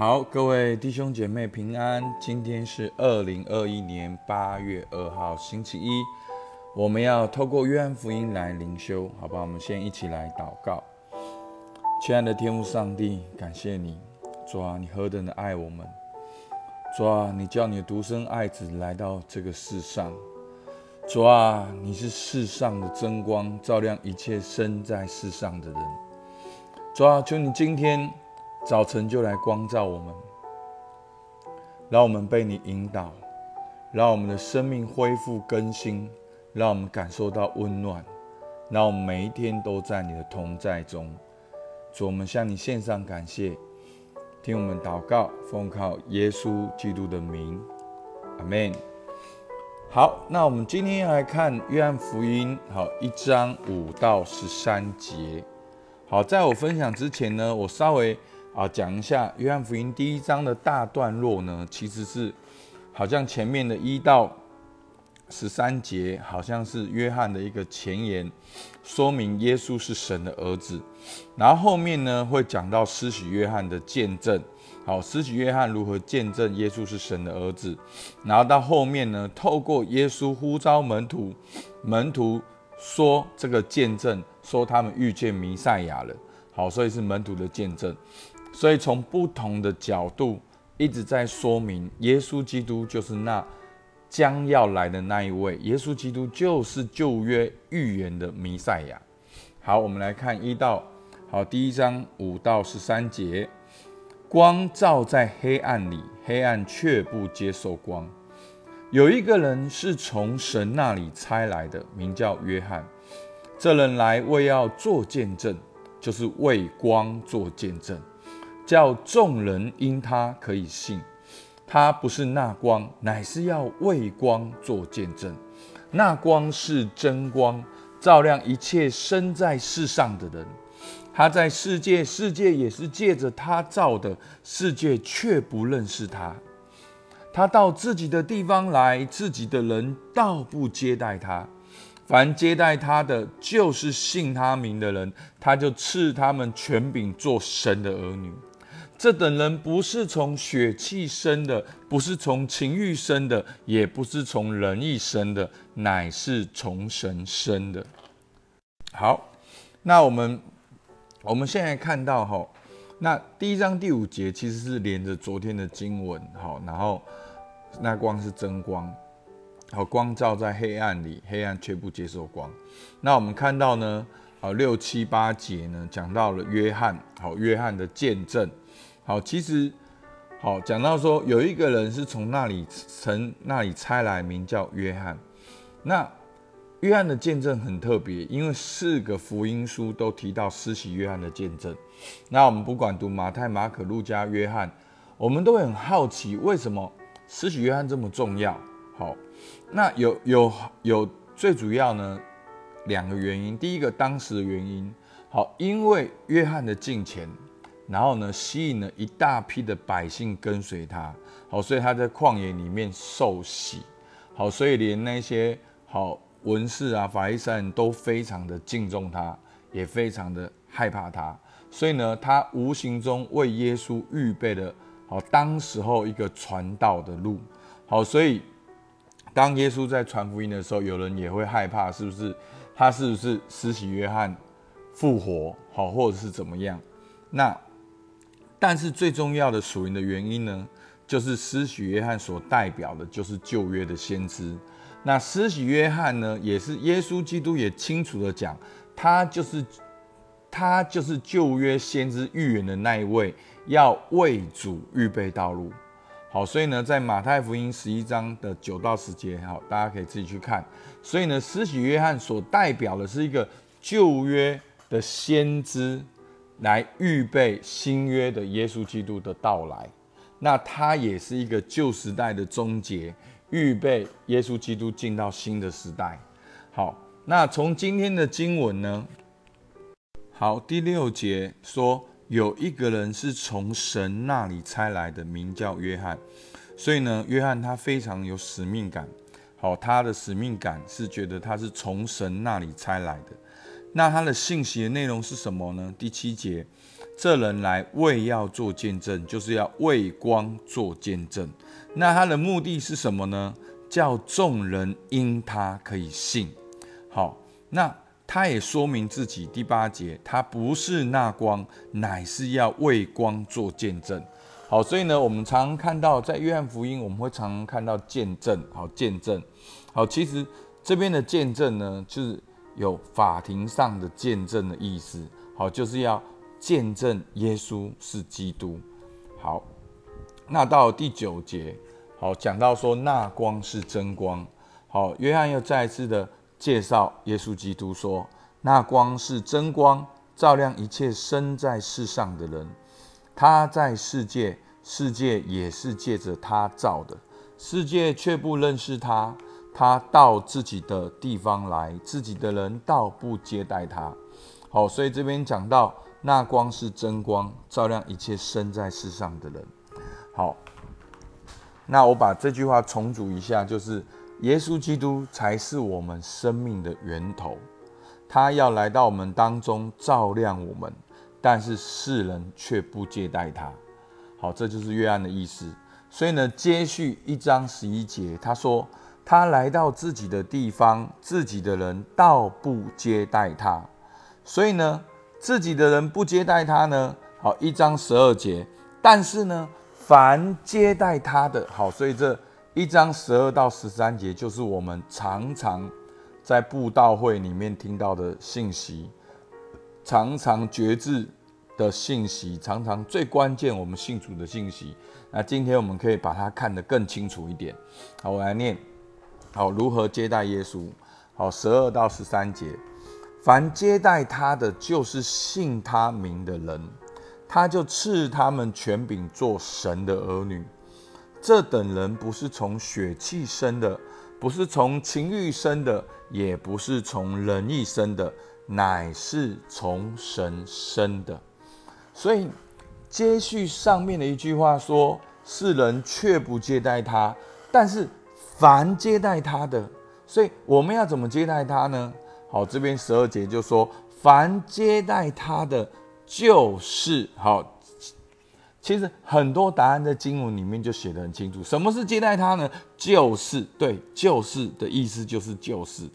好，各位弟兄姐妹平安。今天是二零二一年八月二号，星期一。我们要透过约翰福音来灵修，好吧？我们先一起来祷告。亲爱的天父上帝，感谢你，主啊，你何等的爱我们！主啊，你叫你的独生爱子来到这个世上。主啊，你是世上的真光，照亮一切生在世上的人。主啊，求你今天。早晨就来光照我们，让我们被你引导，让我们的生命恢复更新，让我们感受到温暖，让我们每一天都在你的同在中。主，我们向你献上感谢，听我们祷告，奉靠耶稣基督的名，阿门。好，那我们今天要来看约翰福音，好一章五到十三节。好，在我分享之前呢，我稍微。啊，讲一下约翰福音第一章的大段落呢，其实是好像前面的一到十三节，好像是约翰的一个前言，说明耶稣是神的儿子。然后后面呢，会讲到施洗约翰的见证，好，施洗约翰如何见证耶稣是神的儿子。然后到后面呢，透过耶稣呼召门徒，门徒说这个见证，说他们遇见弥赛亚了。好，所以是门徒的见证。所以从不同的角度一直在说明，耶稣基督就是那将要来的那一位，耶稣基督就是旧约预言的弥赛亚。好，我们来看一到好第一章五到十三节，光照在黑暗里，黑暗却不接受光。有一个人是从神那里差来的，名叫约翰。这人来为要做见证，就是为光做见证。叫众人因他可以信，他不是那光，乃是要为光做见证。那光是真光，照亮一切生在世上的人。他在世界，世界也是借着他照的，世界却不认识他。他到自己的地方来，自己的人倒不接待他。凡接待他的，就是信他名的人，他就赐他们权柄做神的儿女。这等人不是从血气生的，不是从情欲生的，也不是从人意生的，乃是从神生的。好，那我们我们现在看到哈，那第一章第五节其实是连着昨天的经文，好，然后那光是真光，好，光照在黑暗里，黑暗却不接受光。那我们看到呢，好六七八节呢，讲到了约翰，好，约翰的见证。好，其实好讲到说，有一个人是从那里从那里差来，名叫约翰。那约翰的见证很特别，因为四个福音书都提到施洗约翰的见证。那我们不管读马太、马可、路加、约翰，我们都很好奇，为什么施洗约翰这么重要？好，那有有有最主要呢两个原因。第一个，当时的原因，好，因为约翰的进前。然后呢，吸引了一大批的百姓跟随他。好，所以他在旷野里面受洗。好，所以连那些好文士啊、法利赛人都非常的敬重他，也非常的害怕他。所以呢，他无形中为耶稣预备了好当时候一个传道的路。好，所以当耶稣在传福音的时候，有人也会害怕，是不是他是不是施洗约翰复活？好，或者是怎么样？那。但是最重要的属灵的原因呢，就是施洗约翰所代表的，就是旧约的先知。那施洗约翰呢，也是耶稣基督也清楚的讲，他就是他就是旧约先知预言的那一位，要为主预备道路。好，所以呢，在马太福音十一章的九到十节，好，大家可以自己去看。所以呢，施洗约翰所代表的是一个旧约的先知。来预备新约的耶稣基督的到来，那他也是一个旧时代的终结，预备耶稣基督进到新的时代。好，那从今天的经文呢？好，第六节说有一个人是从神那里差来的，名叫约翰。所以呢，约翰他非常有使命感。好，他的使命感是觉得他是从神那里差来的。那他的信息的内容是什么呢？第七节，这人来为要做见证，就是要为光做见证。那他的目的是什么呢？叫众人因他可以信。好，那他也说明自己第八节，他不是那光，乃是要为光做见证。好，所以呢，我们常常看到在约翰福音，我们会常常看到见证。好，见证。好，其实这边的见证呢，就是有法庭上的见证的意思。好，就是要见证耶稣是基督。好，那到第九节。好，讲到说那光是真光。好，约翰又再一次的介绍耶稣基督，说那光是真光，照亮一切生在世上的人。他在世界，世界也是借着他造的，世界却不认识他。他到自己的地方来，自己的人倒不接待他。好，所以这边讲到那光是真光，照亮一切生在世上的人。好。那我把这句话重组一下，就是耶稣基督才是我们生命的源头，他要来到我们当中照亮我们，但是世人却不接待他。好，这就是约翰的意思。所以呢，接续一章十一节，他说他来到自己的地方，自己的人倒不接待他。所以呢，自己的人不接待他呢。好，一章十二节，但是呢。凡接待他的好，所以这一章十二到十三节就是我们常常在布道会里面听到的信息，常常觉知的信息，常常最关键我们信主的信息。那今天我们可以把它看得更清楚一点。好，我来念。好，如何接待耶稣？好，十二到十三节，凡接待他的，就是信他名的人。他就赐他们权柄做神的儿女。这等人不是从血气生的，不是从情欲生的，也不是从人意生的，乃是从神生的。所以接续上面的一句话说：世人却不接待他，但是凡接待他的，所以我们要怎么接待他呢？好，这边十二节就说：凡接待他的。就是好，其实很多答案在经文里面就写得很清楚。什么是接待他呢？就是对，就是的意思就是就是，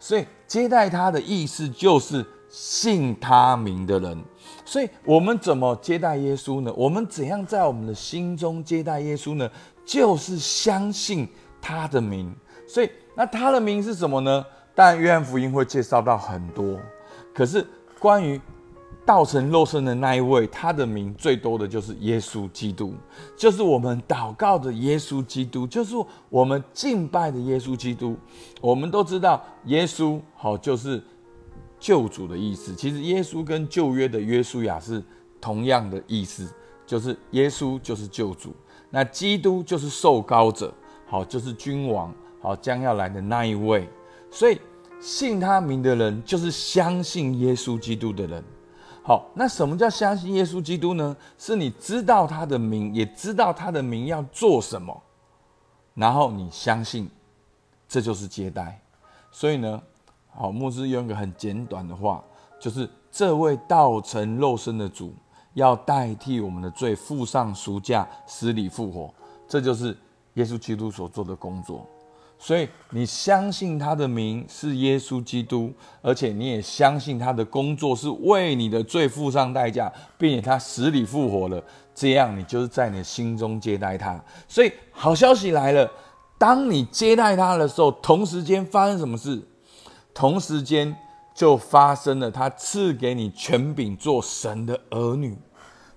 所以接待他的意思就是信他名的人。所以我们怎么接待耶稣呢？我们怎样在我们的心中接待耶稣呢？就是相信他的名。所以那他的名是什么呢？当然，约翰福音会介绍到很多，可是关于。道成肉身的那一位，他的名最多的就是耶稣基督，就是我们祷告的耶稣基督，就是我们敬拜的耶稣基督。我们都知道，耶稣好就是救主的意思。其实耶稣跟旧约的约书亚是同样的意思，就是耶稣就是救主，那基督就是受膏者，好就是君王，好将要来的那一位。所以信他名的人，就是相信耶稣基督的人。好，那什么叫相信耶稣基督呢？是你知道他的名，也知道他的名要做什么，然后你相信，这就是接待。所以呢，好，牧师用一个很简短的话，就是这位道成肉身的主要代替我们的罪，付上赎价，死里复活，这就是耶稣基督所做的工作。所以你相信他的名是耶稣基督，而且你也相信他的工作是为你的罪付上代价，并且他死里复活了。这样你就是在你心中接待他。所以好消息来了，当你接待他的时候，同时间发生什么事？同时间就发生了他赐给你权柄做神的儿女。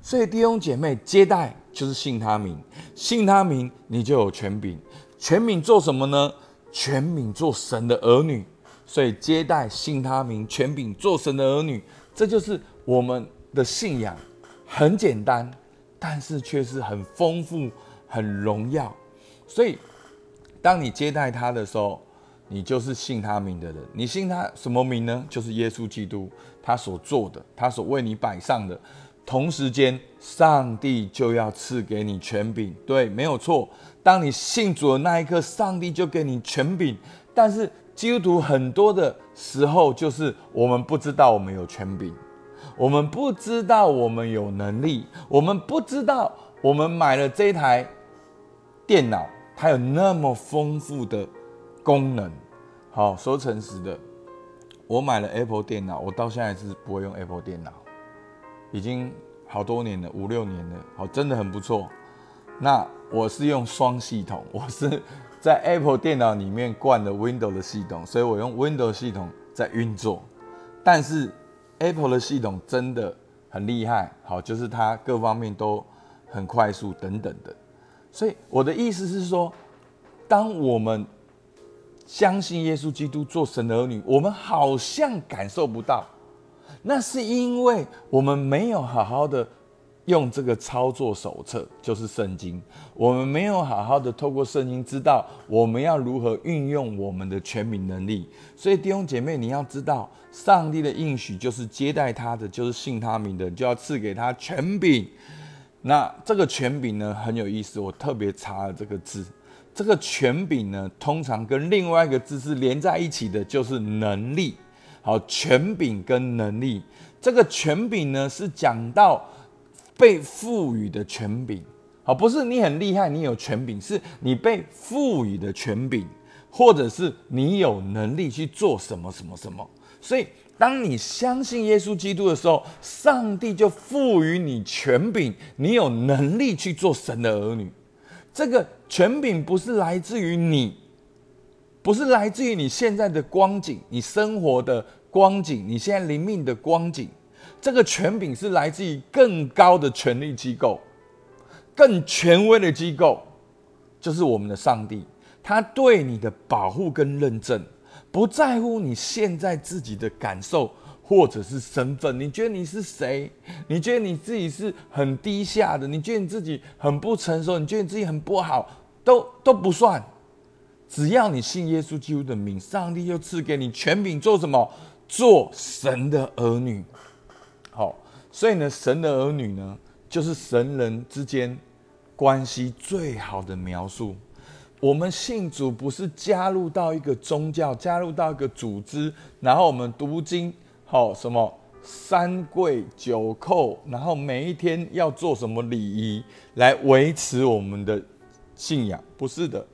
所以弟兄姐妹，接待就是信他名，信他名你就有权柄。权柄做什么呢？权柄做神的儿女，所以接待信他名，权柄做神的儿女，这就是我们的信仰。很简单，但是却是很丰富、很荣耀。所以，当你接待他的时候，你就是信他名的人。你信他什么名呢？就是耶稣基督，他所做的，他所为你摆上的。同时间，上帝就要赐给你权柄。对，没有错。当你信主的那一刻，上帝就给你权柄。但是基督徒很多的时候，就是我们不知道我们有权柄，我们不知道我们有能力，我们不知道我们买了这台电脑，它有那么丰富的功能。好，说诚实的，我买了 Apple 电脑，我到现在是不会用 Apple 电脑，已经好多年了，五六年了。好，真的很不错。那我是用双系统，我是在 Apple 电脑里面灌了 Windows 的系统，所以我用 Windows 系统在运作。但是 Apple 的系统真的很厉害，好，就是它各方面都很快速等等的。所以我的意思是说，当我们相信耶稣基督做神的儿女，我们好像感受不到，那是因为我们没有好好的。用这个操作手册就是圣经，我们没有好好的透过圣经知道我们要如何运用我们的全名能力。所以弟兄姐妹，你要知道，上帝的应许就是接待他的，就是信他名的，就要赐给他权柄。那这个权柄呢，很有意思，我特别查了这个字。这个权柄呢，通常跟另外一个字是连在一起的，就是能力。好，权柄跟能力，这个权柄呢，是讲到。被赋予的权柄，好，不是你很厉害，你有权柄，是你被赋予的权柄，或者是你有能力去做什么什么什么。所以，当你相信耶稣基督的时候，上帝就赋予你权柄，你有能力去做神的儿女。这个权柄不是来自于你，不是来自于你现在的光景，你生活的光景，你现在灵命的光景。这个权柄是来自于更高的权力机构，更权威的机构，就是我们的上帝。他对你的保护跟认证，不在乎你现在自己的感受或者是身份。你觉得你是谁？你觉得你自己是很低下的？你觉得你自己很不成熟？你觉得你自己很不好？都都不算。只要你信耶稣基督的名，上帝就赐给你权柄，做什么？做神的儿女。好，所以呢，神的儿女呢，就是神人之间关系最好的描述。我们信主不是加入到一个宗教，加入到一个组织，然后我们读经，好什么三跪九叩，然后每一天要做什么礼仪来维持我们的信仰？不是的，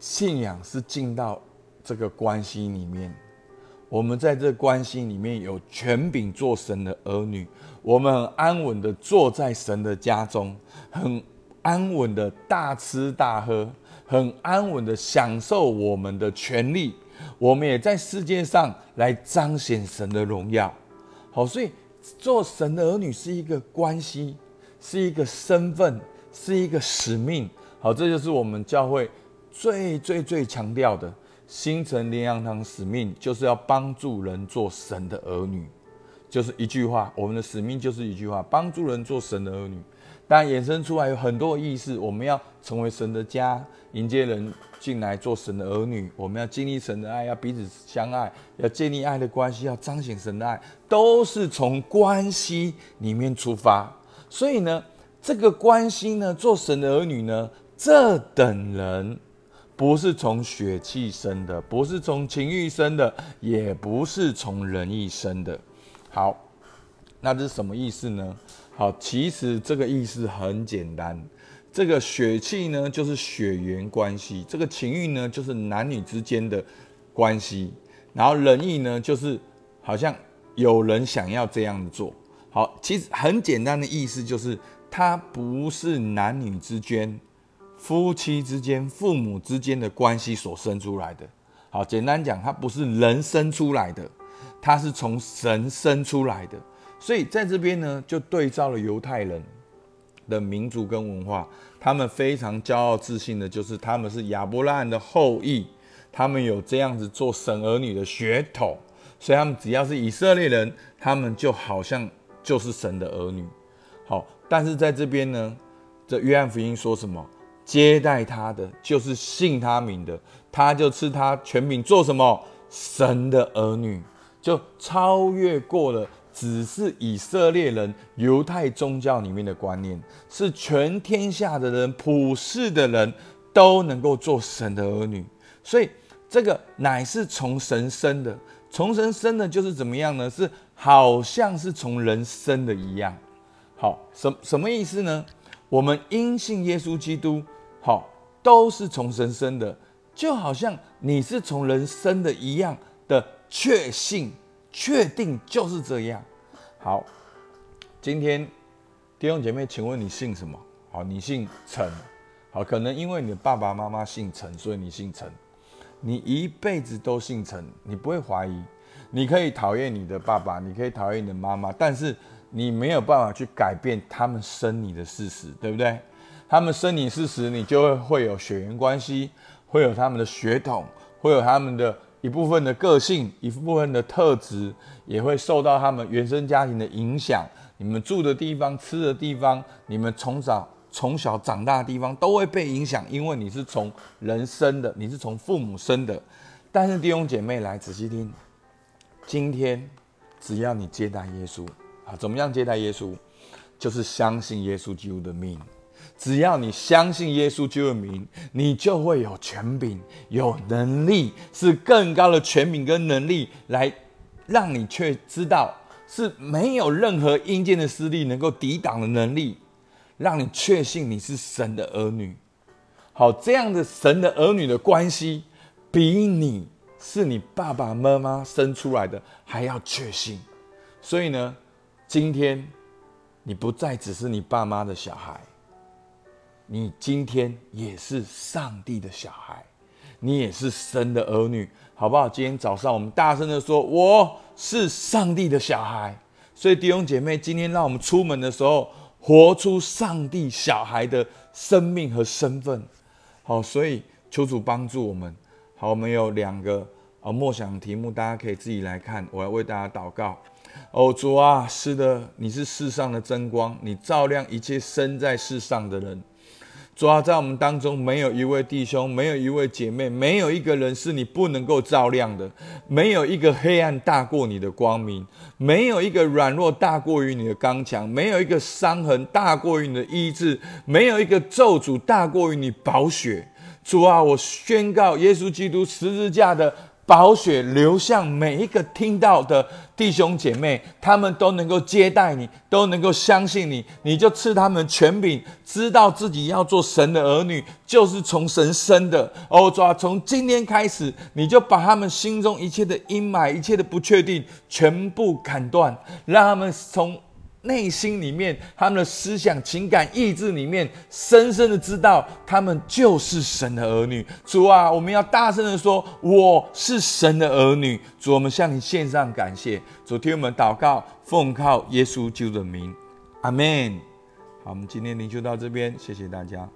信仰是进到这个关系里面。我们在这关系里面有权柄做神的儿女，我们很安稳的坐在神的家中，很安稳的大吃大喝，很安稳的享受我们的权利。我们也在世界上来彰显神的荣耀。好，所以做神的儿女是一个关系，是一个身份，是一个使命。好，这就是我们教会最最最强调的。星辰灵粮堂使命就是要帮助人做神的儿女，就是一句话，我们的使命就是一句话，帮助人做神的儿女。当然衍生出来有很多意思，我们要成为神的家，迎接人进来做神的儿女。我们要经历神的爱，要彼此相爱，要建立爱的关系，要彰显神的爱，都是从关系里面出发。所以呢，这个关系呢，做神的儿女呢，这等人。不是从血气生的，不是从情欲生的，也不是从仁义生的。好，那这是什么意思呢？好，其实这个意思很简单。这个血气呢，就是血缘关系；这个情欲呢，就是男女之间的关系。然后仁义呢，就是好像有人想要这样做。好，其实很简单的意思就是，它不是男女之间。夫妻之间、父母之间的关系所生出来的，好，简单讲，它不是人生出来的，它是从神生出来的。所以在这边呢，就对照了犹太人的民族跟文化，他们非常骄傲自信的，就是他们是亚伯拉罕的后裔，他们有这样子做神儿女的血统，所以他们只要是以色列人，他们就好像就是神的儿女。好，但是在这边呢，这约翰福音说什么？接待他的就是信他名的，他就赐他全名做什么？神的儿女，就超越过了只是以色列人犹太宗教里面的观念，是全天下的人普世的人都能够做神的儿女。所以这个乃是从神生的，从神生的就是怎么样呢？是好像是从人生的一样。好，什什么意思呢？我们因信耶稣基督，好，都是从神生的，就好像你是从人生的一样的确信、确定就是这样。好，今天弟兄姐妹，请问你姓什么？好，你姓陈。好，可能因为你的爸爸妈妈姓陈，所以你姓陈。你一辈子都姓陈，你不会怀疑。你可以讨厌你的爸爸，你可以讨厌你的妈妈，但是你没有办法去改变他们生你的事实，对不对？他们生你事实，你就会会有血缘关系，会有他们的血统，会有他们的一部分的个性，一部分的特质，也会受到他们原生家庭的影响。你们住的地方、吃的地方，你们从小。从小长大的地方都会被影响，因为你是从人生的，你是从父母生的。但是弟兄姐妹来仔细听，今天只要你接待耶稣啊，怎么样接待耶稣？就是相信耶稣基督的命。只要你相信耶稣基督的名，你就会有权柄、有能力，是更高的权柄跟能力，来让你却知道是没有任何阴间的势力能够抵挡的能力。让你确信你是神的儿女，好，这样的神的儿女的关系，比你是你爸爸妈妈生出来的还要确信。所以呢，今天你不再只是你爸妈的小孩，你今天也是上帝的小孩，你也是神的儿女，好不好？今天早上我们大声的说：“我是上帝的小孩。”所以弟兄姐妹，今天让我们出门的时候。活出上帝小孩的生命和身份，好，所以求主帮助我们。好，我们有两个啊默想题目，大家可以自己来看。我要为大家祷告。哦，主啊，是的，你是世上的真光，你照亮一切生在世上的人。主啊，在我们当中，没有一位弟兄，没有一位姐妹，没有一个人是你不能够照亮的。没有一个黑暗大过你的光明，没有一个软弱大过于你的刚强，没有一个伤痕大过于你的医治，没有一个咒诅大过于你宝血。主啊，我宣告，耶稣基督十字架的。宝血流向每一个听到的弟兄姐妹，他们都能够接待你，都能够相信你，你就赐他们权柄，知道自己要做神的儿女，就是从神生的。哦，主啊，从今天开始，你就把他们心中一切的阴霾、一切的不确定全部砍断，让他们从。内心里面，他们的思想、情感、意志里面，深深的知道，他们就是神的儿女。主啊，我们要大声的说：“我是神的儿女。”主，我们向你献上感谢。昨天我们祷告，奉靠耶稣救的名，阿门。好，我们今天灵修到这边，谢谢大家。